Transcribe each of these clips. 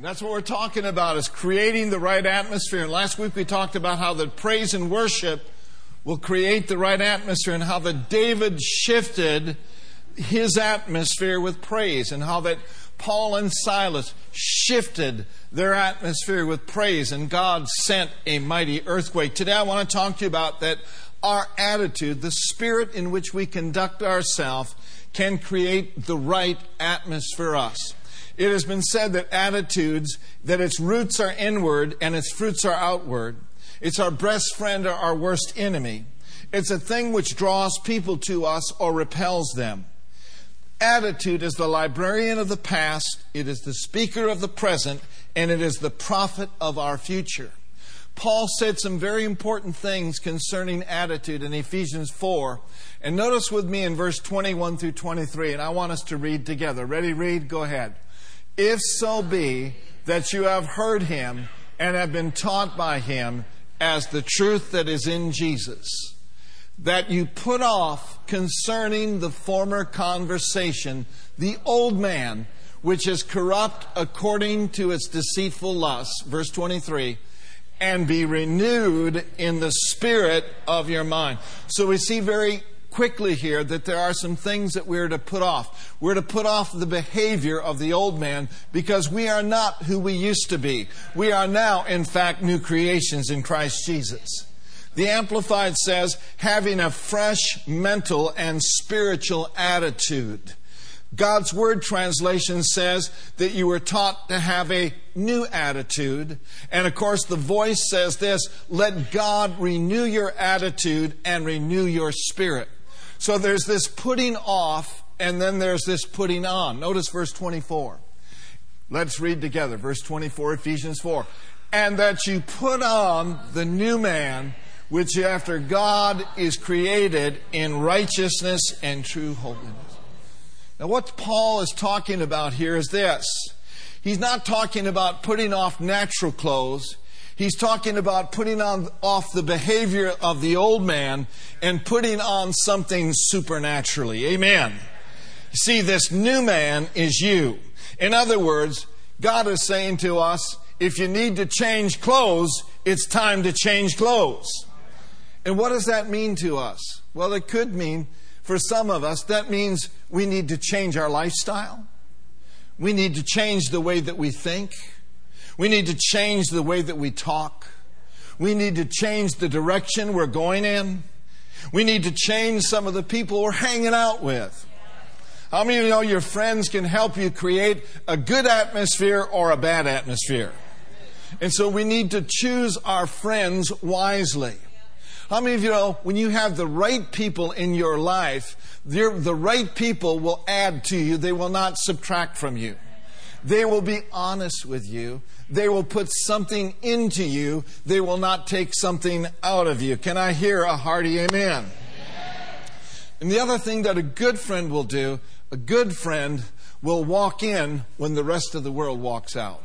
That's what we're talking about is creating the right atmosphere. And last week we talked about how the praise and worship will create the right atmosphere and how that David shifted his atmosphere with praise and how that Paul and Silas shifted their atmosphere with praise and God sent a mighty earthquake. Today I want to talk to you about that our attitude, the spirit in which we conduct ourselves can create the right atmosphere for us. It has been said that attitudes, that its roots are inward and its fruits are outward. It's our best friend or our worst enemy. It's a thing which draws people to us or repels them. Attitude is the librarian of the past, it is the speaker of the present, and it is the prophet of our future. Paul said some very important things concerning attitude in Ephesians 4. And notice with me in verse 21 through 23, and I want us to read together. Ready, read? Go ahead. If so be that you have heard him and have been taught by him as the truth that is in Jesus, that you put off concerning the former conversation the old man, which is corrupt according to its deceitful lusts. Verse 23 and be renewed in the spirit of your mind. So we see very quickly here that there are some things that we're to put off. We're to put off the behavior of the old man because we are not who we used to be. We are now, in fact, new creations in Christ Jesus. The Amplified says, having a fresh mental and spiritual attitude. God's Word translation says that you were taught to have a new attitude. And of course, the voice says this let God renew your attitude and renew your spirit. So there's this putting off, and then there's this putting on. Notice verse 24. Let's read together. Verse 24, Ephesians 4. And that you put on the new man, which after God is created in righteousness and true holiness. Now, what Paul is talking about here is this. He's not talking about putting off natural clothes. He's talking about putting on, off the behavior of the old man and putting on something supernaturally. Amen. See, this new man is you. In other words, God is saying to us, if you need to change clothes, it's time to change clothes. And what does that mean to us? Well, it could mean, for some of us, that means we need to change our lifestyle. We need to change the way that we think. We need to change the way that we talk. We need to change the direction we're going in. We need to change some of the people we're hanging out with. How many of you know your friends can help you create a good atmosphere or a bad atmosphere? And so we need to choose our friends wisely. How many of you know when you have the right people in your life, the right people will add to you, they will not subtract from you. They will be honest with you. They will put something into you. They will not take something out of you. Can I hear a hearty amen? amen? And the other thing that a good friend will do, a good friend will walk in when the rest of the world walks out.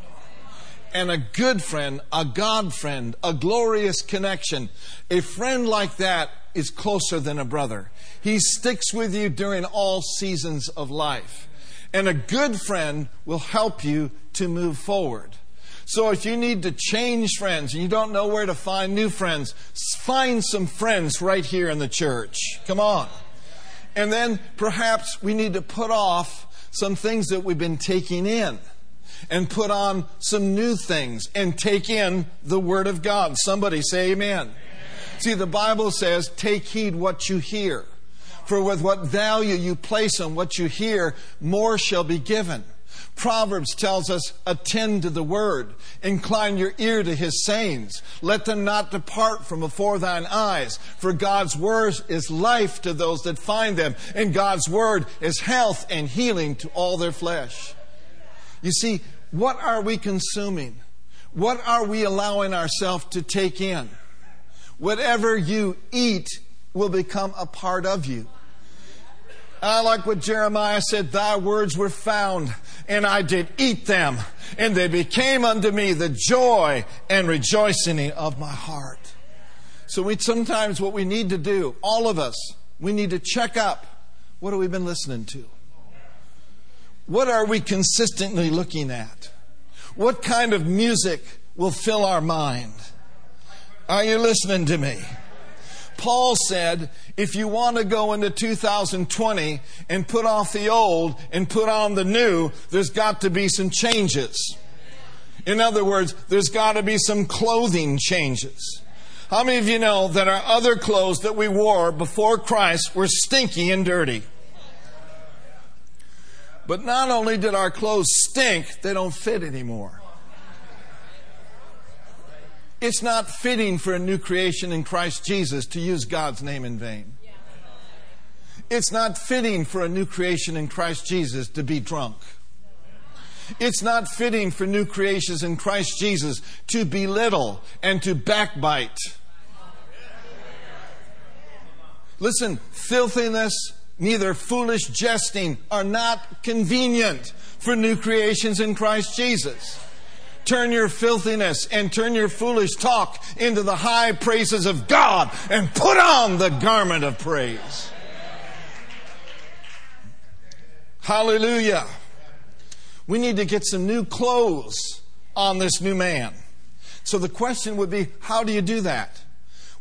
And a good friend, a God friend, a glorious connection, a friend like that is closer than a brother. He sticks with you during all seasons of life. And a good friend will help you to move forward. So if you need to change friends and you don't know where to find new friends, find some friends right here in the church. Come on. And then perhaps we need to put off some things that we've been taking in and put on some new things and take in the Word of God. Somebody say amen. amen. See, the Bible says, take heed what you hear. For with what value you place on what you hear, more shall be given. Proverbs tells us, attend to the word. Incline your ear to his sayings. Let them not depart from before thine eyes. For God's word is life to those that find them, and God's word is health and healing to all their flesh. You see, what are we consuming? What are we allowing ourselves to take in? Whatever you eat will become a part of you. I like what Jeremiah said, Thy words were found, and I did eat them, and they became unto me the joy and rejoicing of my heart. So we sometimes what we need to do, all of us, we need to check up. What have we been listening to? What are we consistently looking at? What kind of music will fill our mind? Are you listening to me? Paul said, if you want to go into 2020 and put off the old and put on the new, there's got to be some changes. In other words, there's got to be some clothing changes. How many of you know that our other clothes that we wore before Christ were stinky and dirty? But not only did our clothes stink, they don't fit anymore. It's not fitting for a new creation in Christ Jesus to use God's name in vain. It's not fitting for a new creation in Christ Jesus to be drunk. It's not fitting for new creations in Christ Jesus to belittle and to backbite. Listen, filthiness, neither foolish jesting are not convenient for new creations in Christ Jesus. Turn your filthiness and turn your foolish talk into the high praises of God and put on the garment of praise. Hallelujah. We need to get some new clothes on this new man. So the question would be, how do you do that?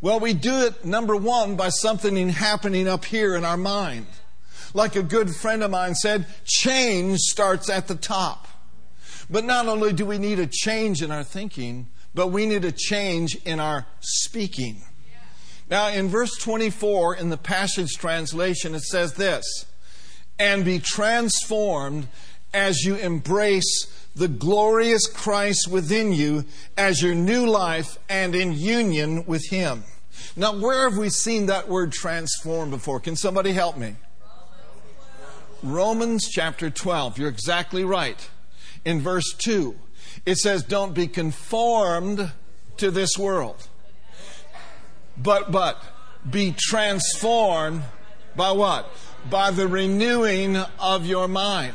Well, we do it, number one, by something happening up here in our mind. Like a good friend of mine said, change starts at the top. But not only do we need a change in our thinking, but we need a change in our speaking. Now, in verse 24 in the Passion translation, it says this And be transformed as you embrace the glorious Christ within you as your new life and in union with Him. Now, where have we seen that word transform before? Can somebody help me? Romans chapter 12. You're exactly right. In verse 2, it says, Don't be conformed to this world, but, but, be transformed by what? By the renewing of your mind.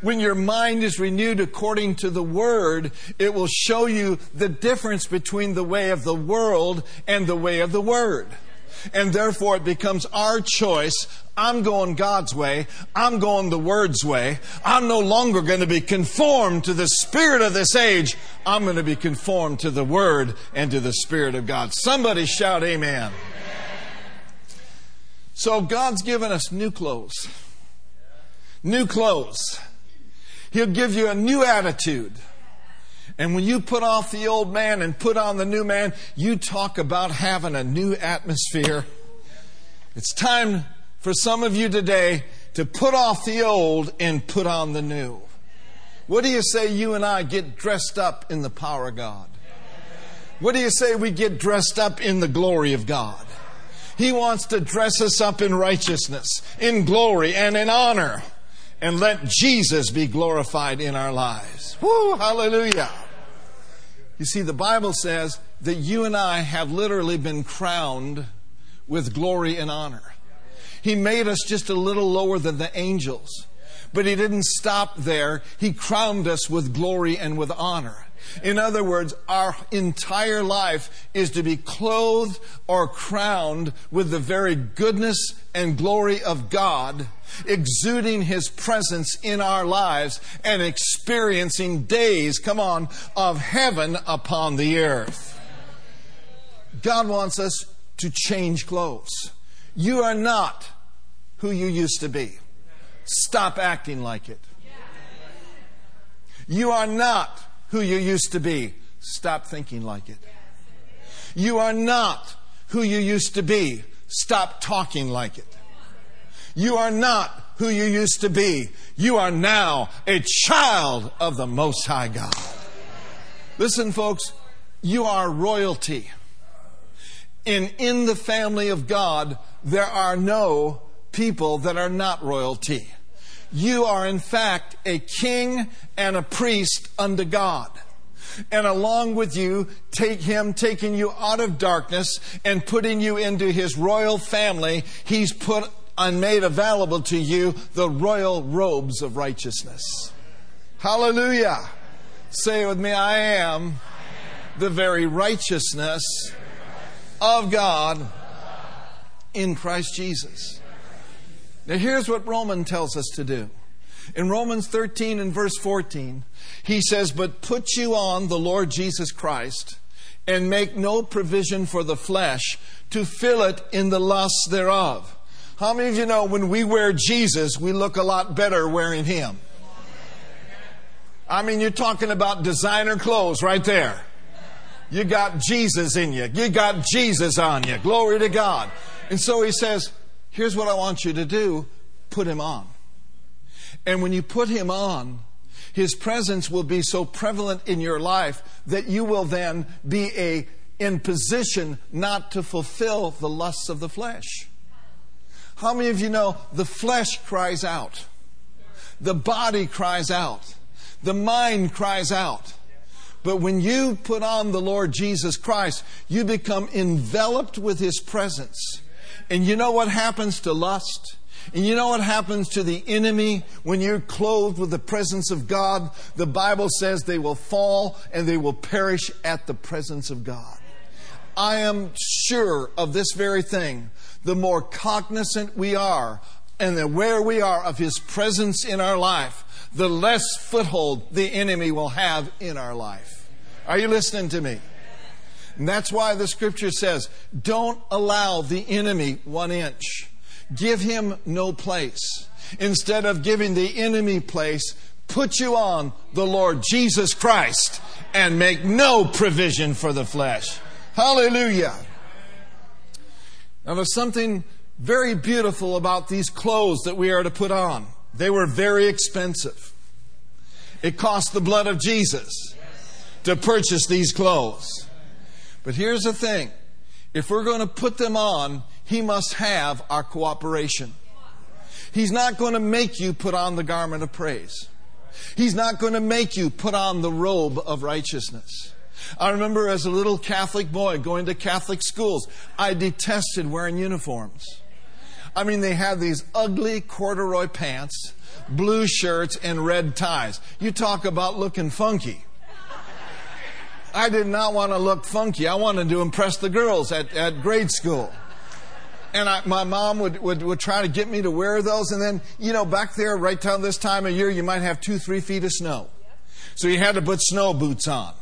When your mind is renewed according to the Word, it will show you the difference between the way of the world and the way of the Word. And therefore it becomes our choice. I'm going God's way. I'm going the Word's way. I'm no longer going to be conformed to the Spirit of this age. I'm going to be conformed to the Word and to the Spirit of God. Somebody shout amen. So God's given us new clothes. New clothes. He'll give you a new attitude. And when you put off the old man and put on the new man, you talk about having a new atmosphere. It's time for some of you today to put off the old and put on the new. What do you say you and I get dressed up in the power of God? What do you say we get dressed up in the glory of God? He wants to dress us up in righteousness, in glory, and in honor and let Jesus be glorified in our lives. Woo, hallelujah. You see, the Bible says that you and I have literally been crowned with glory and honor. He made us just a little lower than the angels. But he didn't stop there. He crowned us with glory and with honor. In other words, our entire life is to be clothed or crowned with the very goodness and glory of God, exuding His presence in our lives and experiencing days, come on, of heaven upon the earth. God wants us to change clothes. You are not who you used to be. Stop acting like it. You are not who you used to be. Stop thinking like it. You are not who you used to be. Stop talking like it. You are not who you used to be. You are now a child of the Most High God. Listen, folks, you are royalty. And in the family of God, there are no people that are not royalty. You are, in fact, a king and a priest unto God. And along with you, take him, taking you out of darkness and putting you into his royal family, he's put and made available to you the royal robes of righteousness. Hallelujah. Say with me, I am the very righteousness of God in Christ Jesus. Now, here's what Roman tells us to do. In Romans 13 and verse 14, he says, But put you on the Lord Jesus Christ, and make no provision for the flesh to fill it in the lusts thereof. How many of you know when we wear Jesus, we look a lot better wearing Him? I mean, you're talking about designer clothes right there. You got Jesus in you. You got Jesus on you. Glory to God. And so he says, here's what I want you to do. Put him on. And when you put him on, his presence will be so prevalent in your life that you will then be a, in position not to fulfill the lusts of the flesh. How many of you know the flesh cries out? The body cries out. The mind cries out. But when you put on the Lord Jesus Christ, you become enveloped with His presence. And you know what happens to lust? And you know what happens to the enemy when you're clothed with the presence of God? The Bible says they will fall and they will perish at the presence of God. I am sure of this very thing. The more cognizant we are and aware we are of His presence in our life, the less foothold the enemy will have in our life. Are you listening to me? And that's why the scripture says, don't allow the enemy one inch. Give him no place. Instead of giving the enemy place, put you on the Lord Jesus Christ and make no provision for the flesh. Hallelujah. Now there's something very beautiful about these clothes that we are to put on. They were very expensive. It cost the blood of Jesus to purchase these clothes. But here's the thing if we're going to put them on, He must have our cooperation. He's not going to make you put on the garment of praise. He's not going to make you put on the robe of righteousness. I remember as a little Catholic boy going to Catholic schools, I detested wearing uniforms. I mean, they had these ugly corduroy pants, blue shirts, and red ties. You talk about looking funky. I did not want to look funky. I wanted to impress the girls at, at grade school. And I, my mom would, would, would try to get me to wear those. And then, you know, back there, right down this time of year, you might have two, three feet of snow. So you had to put snow boots on.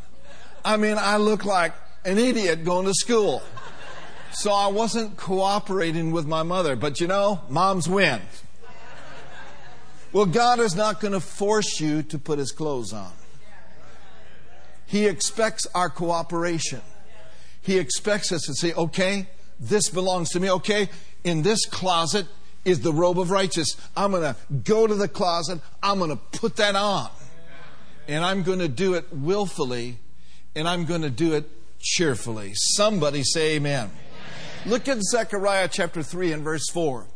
I mean, I looked like an idiot going to school. So I wasn't cooperating with my mother. But you know, moms win. Well, God is not going to force you to put his clothes on. He expects our cooperation. He expects us to say, okay, this belongs to me. Okay, in this closet is the robe of righteousness. I'm going to go to the closet. I'm going to put that on. And I'm going to do it willfully and I'm going to do it cheerfully. Somebody say amen. Look at Zechariah chapter 3 and verse 4.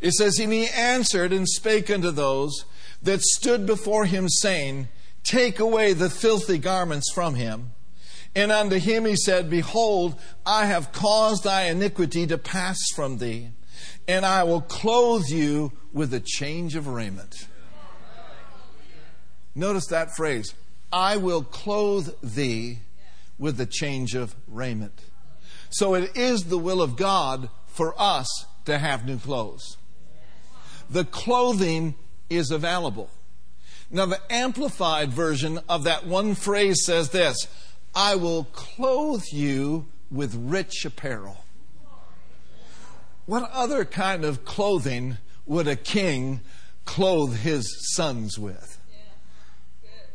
It says, And he answered and spake unto those that stood before him, saying, Take away the filthy garments from him. And unto him he said, Behold, I have caused thy iniquity to pass from thee, and I will clothe you with a change of raiment. Notice that phrase I will clothe thee with a change of raiment. So it is the will of God for us to have new clothes. The clothing is available. Now, the amplified version of that one phrase says this I will clothe you with rich apparel. What other kind of clothing would a king clothe his sons with?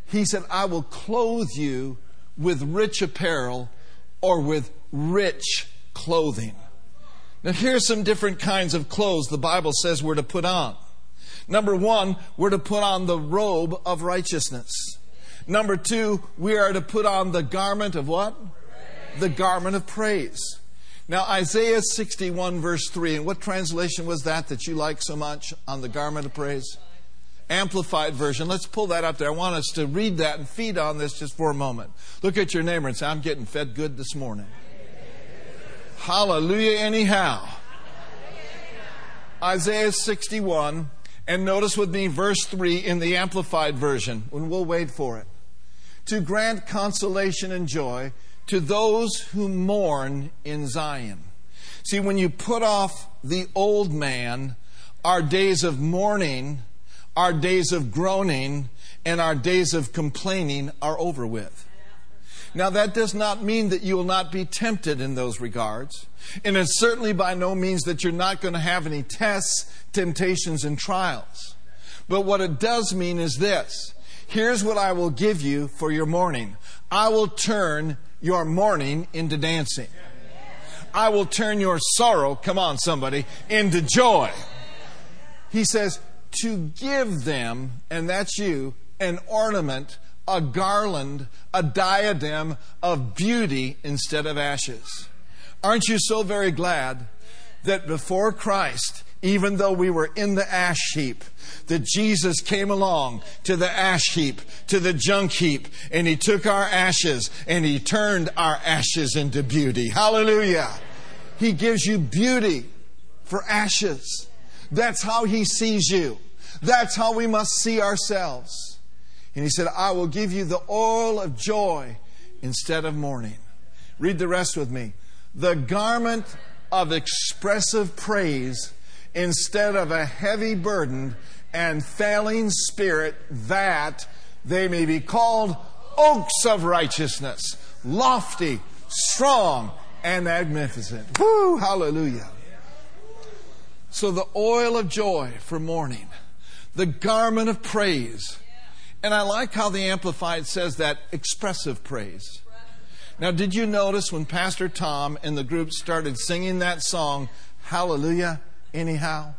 He said, I will clothe you with rich apparel or with rich clothing. Now, here's some different kinds of clothes the Bible says we're to put on. Number one, we're to put on the robe of righteousness. Number two, we are to put on the garment of what? Praise. The garment of praise. Now, Isaiah 61, verse 3, and what translation was that that you like so much on the garment of praise? Amplified version. Let's pull that up there. I want us to read that and feed on this just for a moment. Look at your neighbor and say, I'm getting fed good this morning. Hallelujah, anyhow. Isaiah 61, and notice with me verse 3 in the Amplified version, and we'll wait for it. To grant consolation and joy to those who mourn in Zion. See, when you put off the old man, our days of mourning our days of groaning and our days of complaining are over with. Now, that does not mean that you will not be tempted in those regards. And it's certainly by no means that you're not going to have any tests, temptations, and trials. But what it does mean is this here's what I will give you for your mourning I will turn your mourning into dancing. I will turn your sorrow, come on, somebody, into joy. He says, to give them, and that's you, an ornament, a garland, a diadem of beauty instead of ashes. Aren't you so very glad that before Christ, even though we were in the ash heap, that Jesus came along to the ash heap, to the junk heap, and He took our ashes and He turned our ashes into beauty. Hallelujah. He gives you beauty for ashes. That's how He sees you. That's how we must see ourselves. And He said, I will give you the oil of joy instead of mourning. Read the rest with me. The garment of expressive praise instead of a heavy burden and failing spirit, that they may be called oaks of righteousness, lofty, strong, and magnificent. Woo! Hallelujah. So the oil of joy for mourning, the garment of praise. And I like how the Amplified says that expressive praise. Now, did you notice when Pastor Tom and the group started singing that song, Hallelujah, anyhow?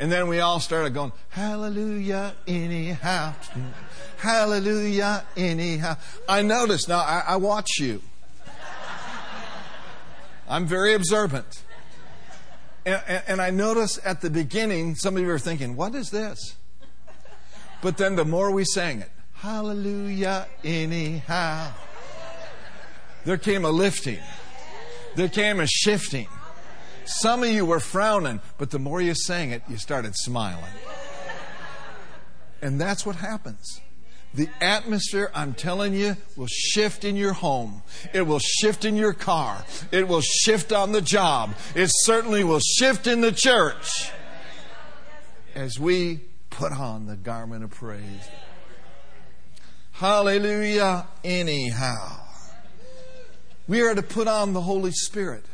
And then we all started going, Hallelujah, anyhow. Hallelujah, anyhow. I noticed, now I, I watch you. I'm very observant. And, and, and, I notice at the beginning, some of you are thinking, what is this? But then the more we sang it, Hallelujah, anyhow there came a lifting, there came a shifting. Some of you were frowning, but the more you sang it, you started smiling. And that's what happens. The atmosphere, I'm telling you, will shift in your home. It will shift in your car. It will shift on the job. It certainly will shift in the church as we put on the garment of praise. Hallelujah, anyhow. We are to put on the Holy Spirit.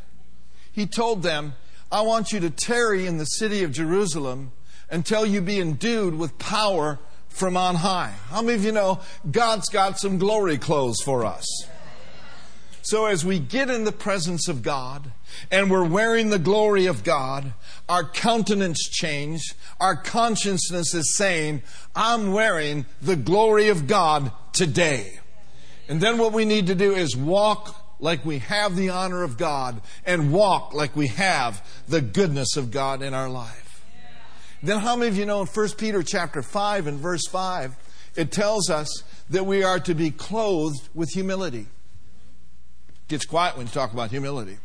He told them, I want you to tarry in the city of Jerusalem until you be endued with power from on high. How many of you know God's got some glory clothes for us? So as we get in the presence of God and we're wearing the glory of God, our countenance change, our consciousness is saying, I'm wearing the glory of God today. And then what we need to do is walk like we have the honor of God and walk like we have the goodness of God in our life. Then how many of you know in 1 Peter chapter 5 and verse 5, it tells us that we are to be clothed with humility. It gets quiet when you talk about humility.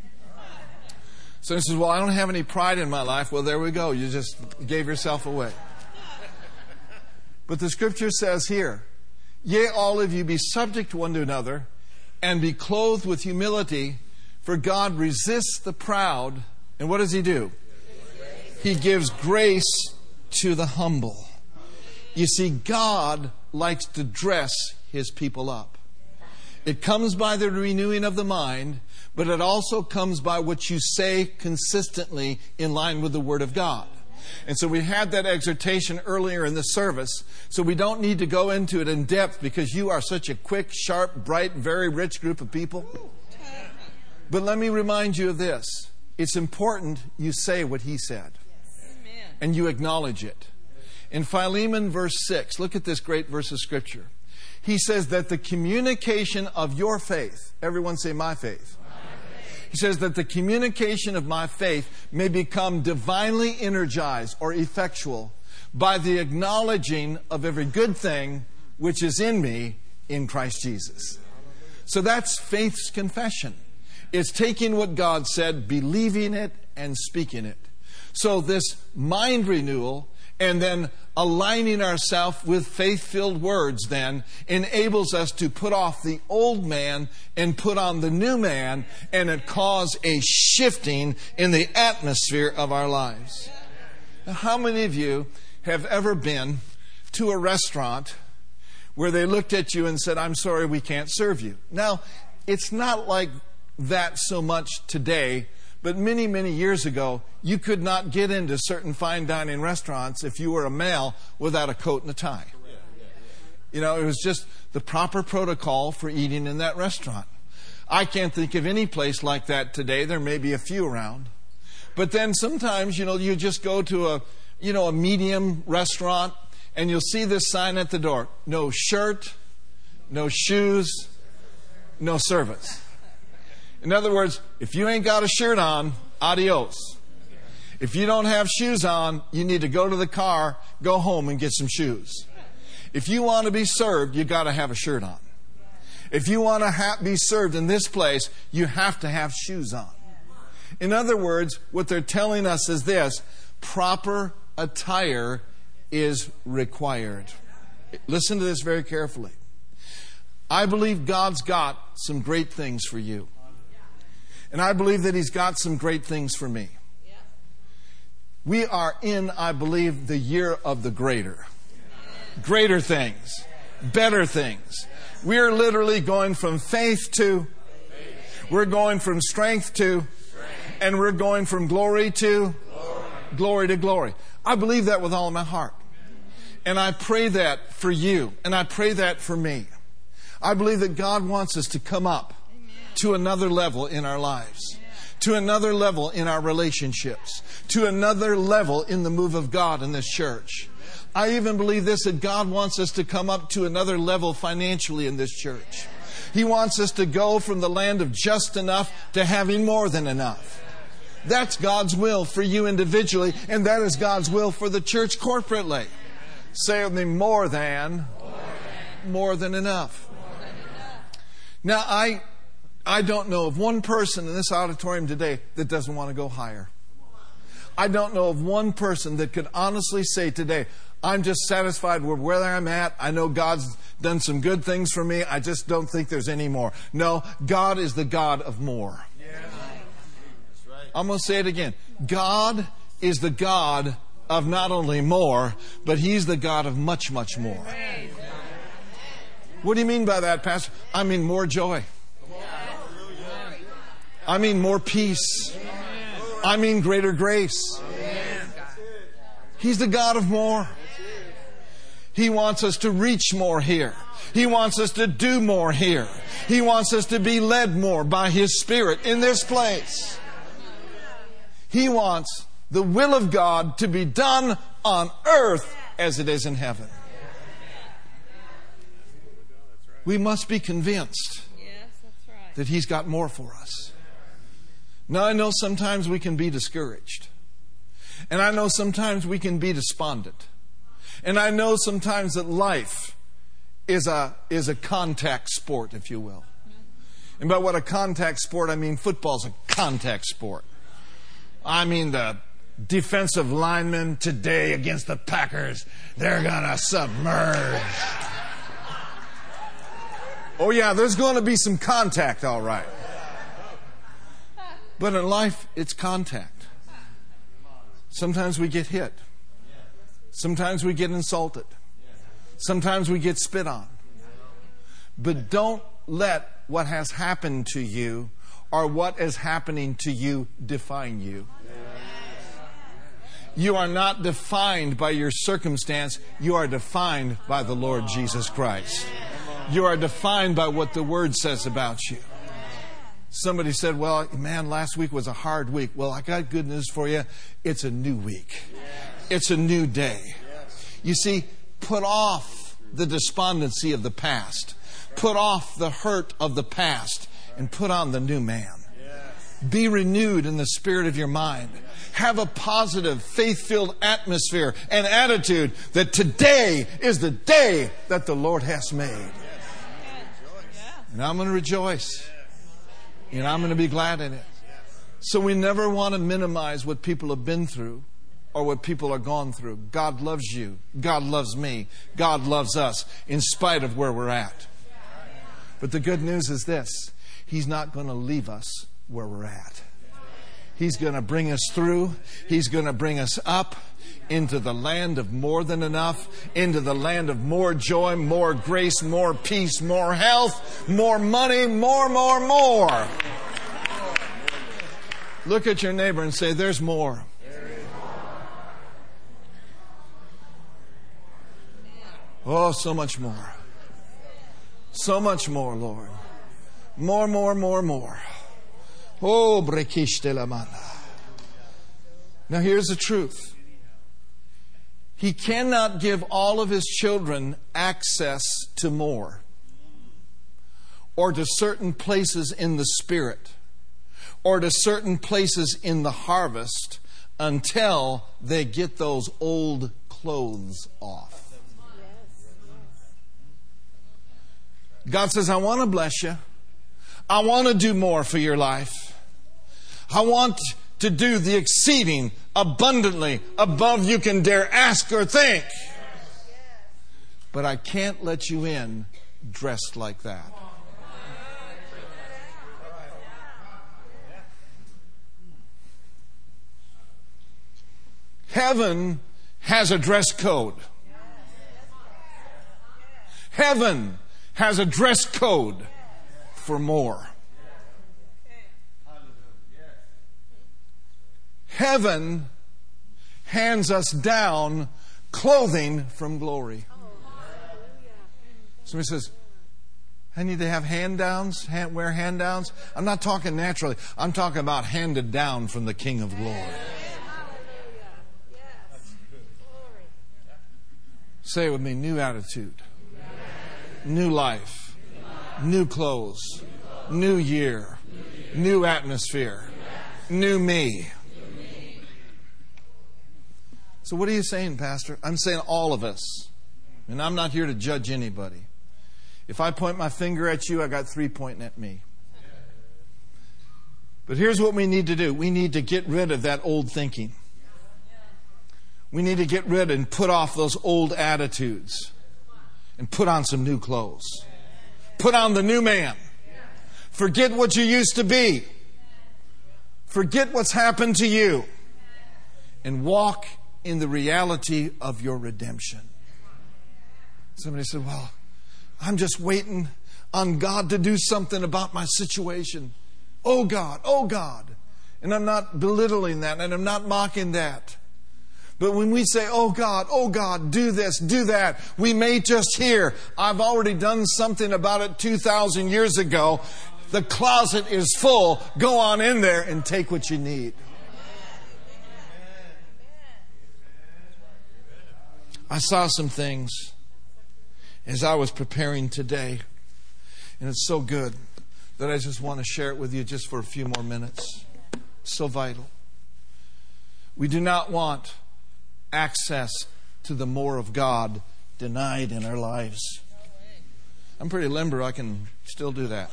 So he says, Well, I don't have any pride in my life. Well, there we go. You just gave yourself away. But the scripture says here, Yea, all of you be subject one to another and be clothed with humility, for God resists the proud. And what does He do? He gives grace to the humble. You see, God likes to dress His people up. It comes by the renewing of the mind, but it also comes by what you say consistently in line with the Word of God. And so we had that exhortation earlier in the service. So we don't need to go into it in depth because you are such a quick, sharp, bright, very rich group of people. But let me remind you of this it's important you say what he said and you acknowledge it. In Philemon, verse 6, look at this great verse of Scripture. He says that the communication of your faith, everyone say, my faith he says that the communication of my faith may become divinely energized or effectual by the acknowledging of every good thing which is in me in Christ Jesus. So that's faith's confession. It's taking what God said, believing it, and speaking it. So this mind renewal and then aligning ourselves with faith filled words then enables us to put off the old man and put on the new man, and it causes a shifting in the atmosphere of our lives. Now, how many of you have ever been to a restaurant where they looked at you and said, I'm sorry, we can't serve you. Now, it's not like that so much today, but many, many years ago, you could not get into certain fine dining restaurants if you were a male without a coat and a tie. You know, it was just the proper protocol for eating in that restaurant. I can't think of any place like that today. There may be a few around. But then sometimes, you know, you just go to a, you know, a medium restaurant and you'll see this sign at the door no shirt, no shoes, no service. In other words, if you ain't got a shirt on, adios. If you don't have shoes on, you need to go to the car, go home, and get some shoes. If you want to be served, you got to have a shirt on. If you want to ha- be served in this place, you have to have shoes on. In other words, what they're telling us is this proper attire is required. Listen to this very carefully. I believe God's got some great things for you. And I believe that He's got some great things for me. We are in, I believe, the year of the greater. Greater things, better things. We are literally going from faith to, we're going from strength to, and we're going from glory to glory to glory. I believe that with all of my heart. And I pray that for you, and I pray that for me. I believe that God wants us to come up to another level in our lives, to another level in our relationships, to another level in the move of God in this church. I even believe this that God wants us to come up to another level financially in this church. He wants us to go from the land of just enough to having more than enough. That's God's will for you individually, and that is God's will for the church corporately. Say with me, more than, more than, enough. Now, I, I don't know of one person in this auditorium today that doesn't want to go higher. I don't know of one person that could honestly say today, I'm just satisfied with where I'm at. I know God's done some good things for me. I just don't think there's any more. No, God is the God of more. I'm going to say it again. God is the God of not only more, but He's the God of much, much more. What do you mean by that, Pastor? I mean more joy. I mean more peace. I mean greater grace. He's the God of more. He wants us to reach more here. He wants us to do more here. He wants us to be led more by His Spirit in this place. He wants the will of God to be done on earth as it is in heaven. We must be convinced that He's got more for us. Now, I know sometimes we can be discouraged. And I know sometimes we can be despondent. And I know sometimes that life is a, is a contact sport, if you will. And by what a contact sport, I mean football's a contact sport. I mean the defensive linemen today against the Packers, they're going to submerge. Oh, yeah, there's going to be some contact, all right. But in life, it's contact. Sometimes we get hit. Sometimes we get insulted. Sometimes we get spit on. But don't let what has happened to you or what is happening to you define you. You are not defined by your circumstance. You are defined by the Lord Jesus Christ. You are defined by what the Word says about you. Somebody said, Well, man, last week was a hard week. Well, I got good news for you. It's a new week, it's a new day. You see, put off the despondency of the past, put off the hurt of the past, and put on the new man. Be renewed in the spirit of your mind have a positive, faith filled atmosphere and attitude that today is the day that the Lord has made. And I'm going to rejoice. And I'm going to be glad in it. So we never want to minimize what people have been through or what people are gone through. God loves you. God loves me. God loves us in spite of where we're at. But the good news is this He's not going to leave us where we're at. He's going to bring us through. He's going to bring us up into the land of more than enough, into the land of more joy, more grace, more peace, more health, more money, more, more, more. Look at your neighbor and say, There's more. Oh, so much more. So much more, Lord. More, more, more, more. Oh, brekish de la mana. Now here's the truth. He cannot give all of his children access to more or to certain places in the Spirit or to certain places in the harvest until they get those old clothes off. God says, I want to bless you. I want to do more for your life. I want to do the exceeding abundantly above you can dare ask or think. But I can't let you in dressed like that. Heaven has a dress code. Heaven has a dress code for more. Heaven hands us down clothing from glory. Somebody says, I need to have hand downs, hand, wear hand downs. I'm not talking naturally. I'm talking about handed down from the King of glory. Say it with me new attitude, new life, new clothes, new year, new atmosphere, new me. So, what are you saying, Pastor? I'm saying all of us. And I'm not here to judge anybody. If I point my finger at you, I got three pointing at me. But here's what we need to do we need to get rid of that old thinking. We need to get rid and put off those old attitudes and put on some new clothes. Put on the new man. Forget what you used to be. Forget what's happened to you. And walk in the reality of your redemption. Somebody said, Well, I'm just waiting on God to do something about my situation. Oh God, oh God. And I'm not belittling that and I'm not mocking that. But when we say, Oh God, oh God, do this, do that, we may just hear, I've already done something about it 2,000 years ago. The closet is full. Go on in there and take what you need. I saw some things as I was preparing today, and it's so good that I just want to share it with you just for a few more minutes. So vital. We do not want access to the more of God denied in our lives. I'm pretty limber, I can still do that.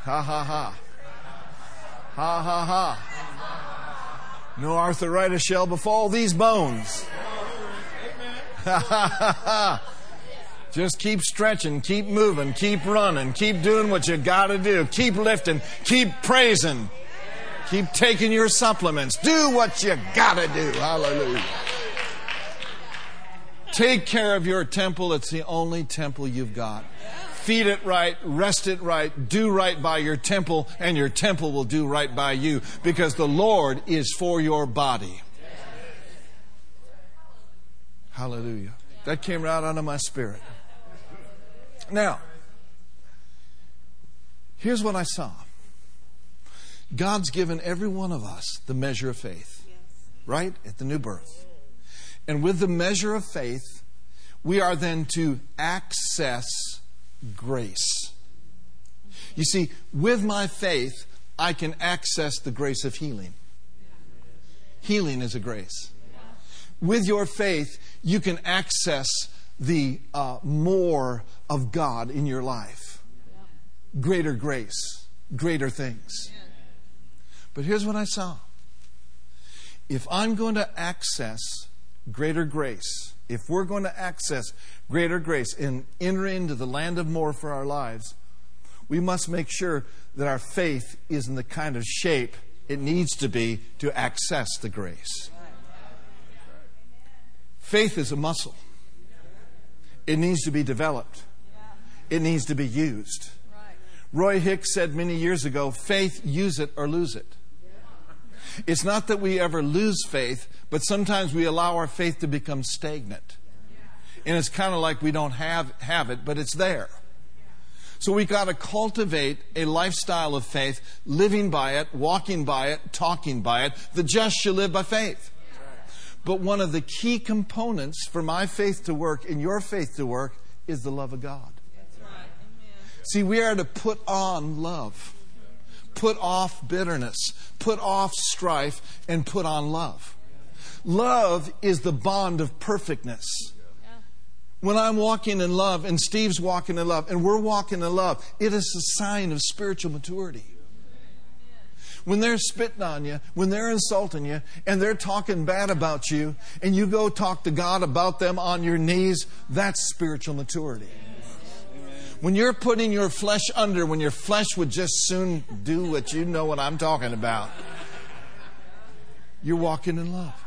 Ha ha ha. Ha ha ha. No arthritis shall befall these bones. Ha ha ha ha. Just keep stretching, keep moving, keep running, keep doing what you got to do, keep lifting, keep praising, keep taking your supplements. Do what you got to do. Hallelujah. Take care of your temple. It's the only temple you've got feed it right, rest it right, do right by your temple, and your temple will do right by you because the Lord is for your body. Hallelujah. That came right out of my spirit. Now, here's what I saw God's given every one of us the measure of faith, right? At the new birth. And with the measure of faith, we are then to access grace. You see, with my faith, I can access the grace of healing. Healing is a grace. With your faith, you can access the uh, more of God in your life. Greater grace, greater things. But here's what I saw. If I'm going to access greater grace, if we're going to access greater grace and enter into the land of more for our lives, we must make sure that our faith is in the kind of shape it needs to be to access the grace. Faith is a muscle. It needs to be developed. It needs to be used. Roy Hicks said many years ago faith, use it or lose it. It's not that we ever lose faith, but sometimes we allow our faith to become stagnant. And it's kind of like we don't have, have it, but it's there. So we got to cultivate a lifestyle of faith, living by it, walking by it, talking by it. The just shall live by faith. But one of the key components for my faith to work and your faith to work is the love of God. See, we are to put on love, put off bitterness, put off strife, and put on love. Love is the bond of perfectness. When I'm walking in love and Steve's walking in love and we're walking in love, it is a sign of spiritual maturity when they're spitting on you, when they're insulting you, and they're talking bad about you, and you go talk to God about them on your knees, that's spiritual maturity. When you're putting your flesh under, when your flesh would just soon do what you know what I'm talking about, you're walking in love.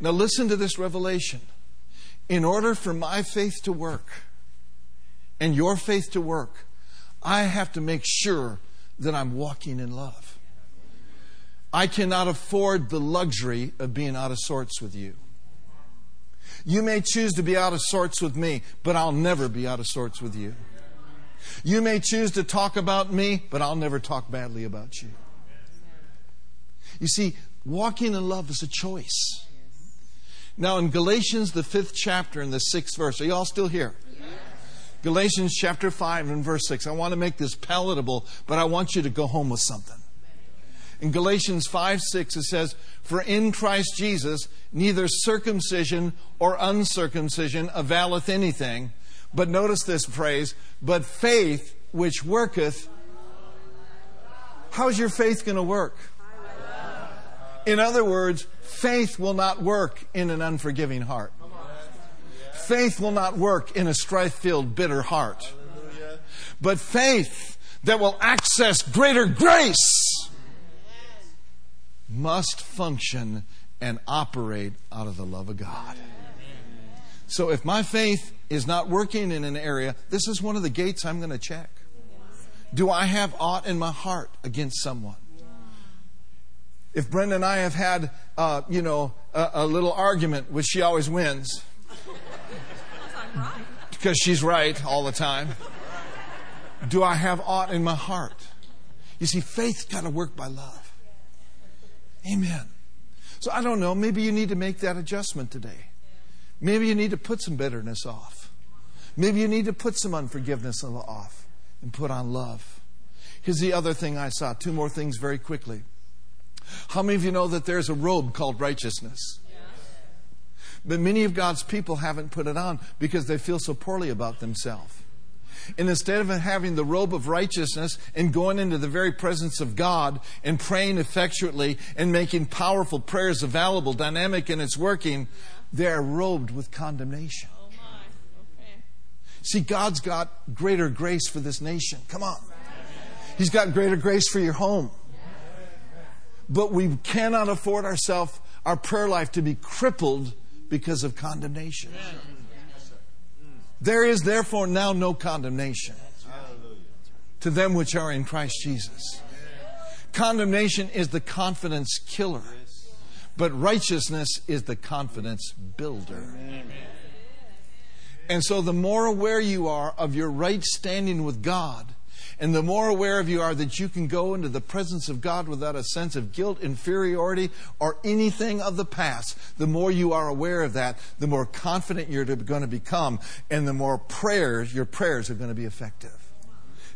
Now, listen to this revelation. In order for my faith to work and your faith to work, I have to make sure that I'm walking in love. I cannot afford the luxury of being out of sorts with you. You may choose to be out of sorts with me, but I'll never be out of sorts with you. You may choose to talk about me, but I'll never talk badly about you. You see, walking in love is a choice. Now, in Galatians, the fifth chapter, and the sixth verse, are you all still here? Galatians chapter 5 and verse 6. I want to make this palatable, but I want you to go home with something. In Galatians 5 6, it says, For in Christ Jesus neither circumcision or uncircumcision availeth anything. But notice this phrase, but faith which worketh. How's your faith going to work? In other words, faith will not work in an unforgiving heart. Faith will not work in a strife filled, bitter heart. But faith that will access greater grace must function and operate out of the love of God. So if my faith is not working in an area, this is one of the gates I'm going to check. Do I have aught in my heart against someone? If Brenda and I have had, uh, you know, a, a, little argument, which she always wins, because she's right all the time, do I have aught in my heart? You see, faith's got to work by love. Amen. So I don't know. Maybe you need to make that adjustment today. Maybe you need to put some bitterness off. Maybe you need to put some unforgiveness off and put on love. Here's the other thing I saw. Two more things very quickly. How many of you know that there's a robe called righteousness? But many of God's people haven't put it on because they feel so poorly about themselves. And instead of having the robe of righteousness and going into the very presence of God and praying effectually and making powerful prayers available, dynamic in its working, they're robed with condemnation. Oh, See, God's got greater grace for this nation. Come on. He's got greater grace for your home. But we cannot afford ourselves, our prayer life, to be crippled because of condemnation. There is therefore now no condemnation to them which are in Christ Jesus. Condemnation is the confidence killer, but righteousness is the confidence builder. And so, the more aware you are of your right standing with God, and the more aware of you are that you can go into the presence of God without a sense of guilt, inferiority, or anything of the past, the more you are aware of that, the more confident you're going to become, and the more prayers, your prayers are going to be effective.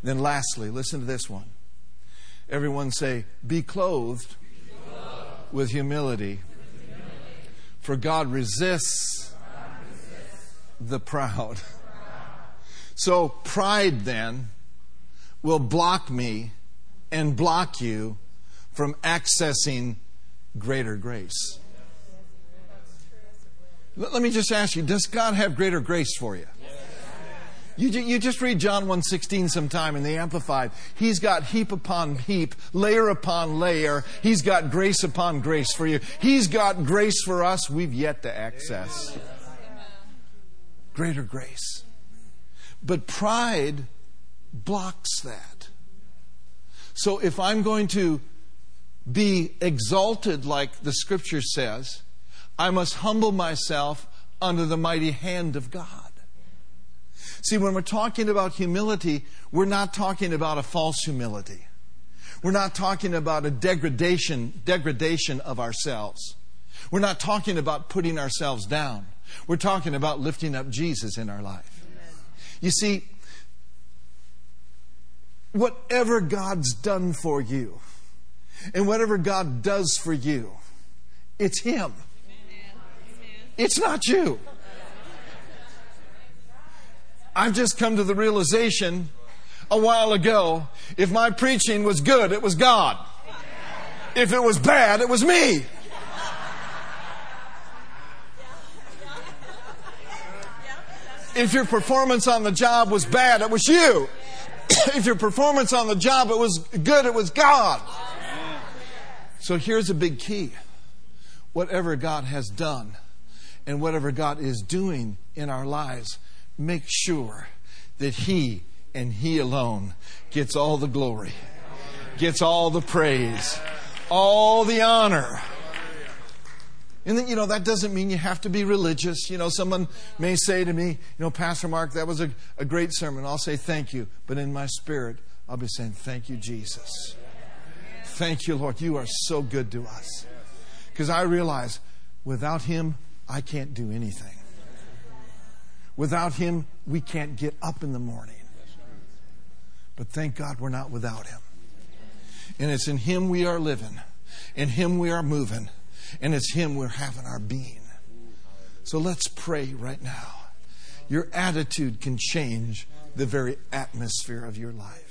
And then lastly, listen to this one. Everyone say, be clothed, be clothed. with humility. For God resists, God resists. the proud. So, pride then will block me and block you from accessing greater grace. Let me just ask you, does God have greater grace for you? You, you just read John 1.16 sometime in the Amplified. He's got heap upon heap, layer upon layer. He's got grace upon grace for you. He's got grace for us we've yet to access. Greater grace. But pride blocks that. So if I'm going to be exalted like the scripture says, I must humble myself under the mighty hand of God. See, when we're talking about humility, we're not talking about a false humility. We're not talking about a degradation, degradation of ourselves. We're not talking about putting ourselves down. We're talking about lifting up Jesus in our life. You see, whatever God's done for you and whatever God does for you, it's Him. It's not you. I've just come to the realization a while ago if my preaching was good, it was God. If it was bad, it was me. If your performance on the job was bad, it was you. If your performance on the job it was good, it was God. So here's a big key. Whatever God has done and whatever God is doing in our lives, make sure that He and He alone gets all the glory, gets all the praise, all the honor. And then, you know, that doesn't mean you have to be religious. You know, someone may say to me, you know, Pastor Mark, that was a, a great sermon. I'll say thank you. But in my spirit, I'll be saying, thank you, Jesus. Thank you, Lord. You are so good to us. Because I realize without Him, I can't do anything. Without Him, we can't get up in the morning. But thank God we're not without Him. And it's in Him we are living, in Him we are moving, and it's Him we're having our being. So let's pray right now. Your attitude can change the very atmosphere of your life.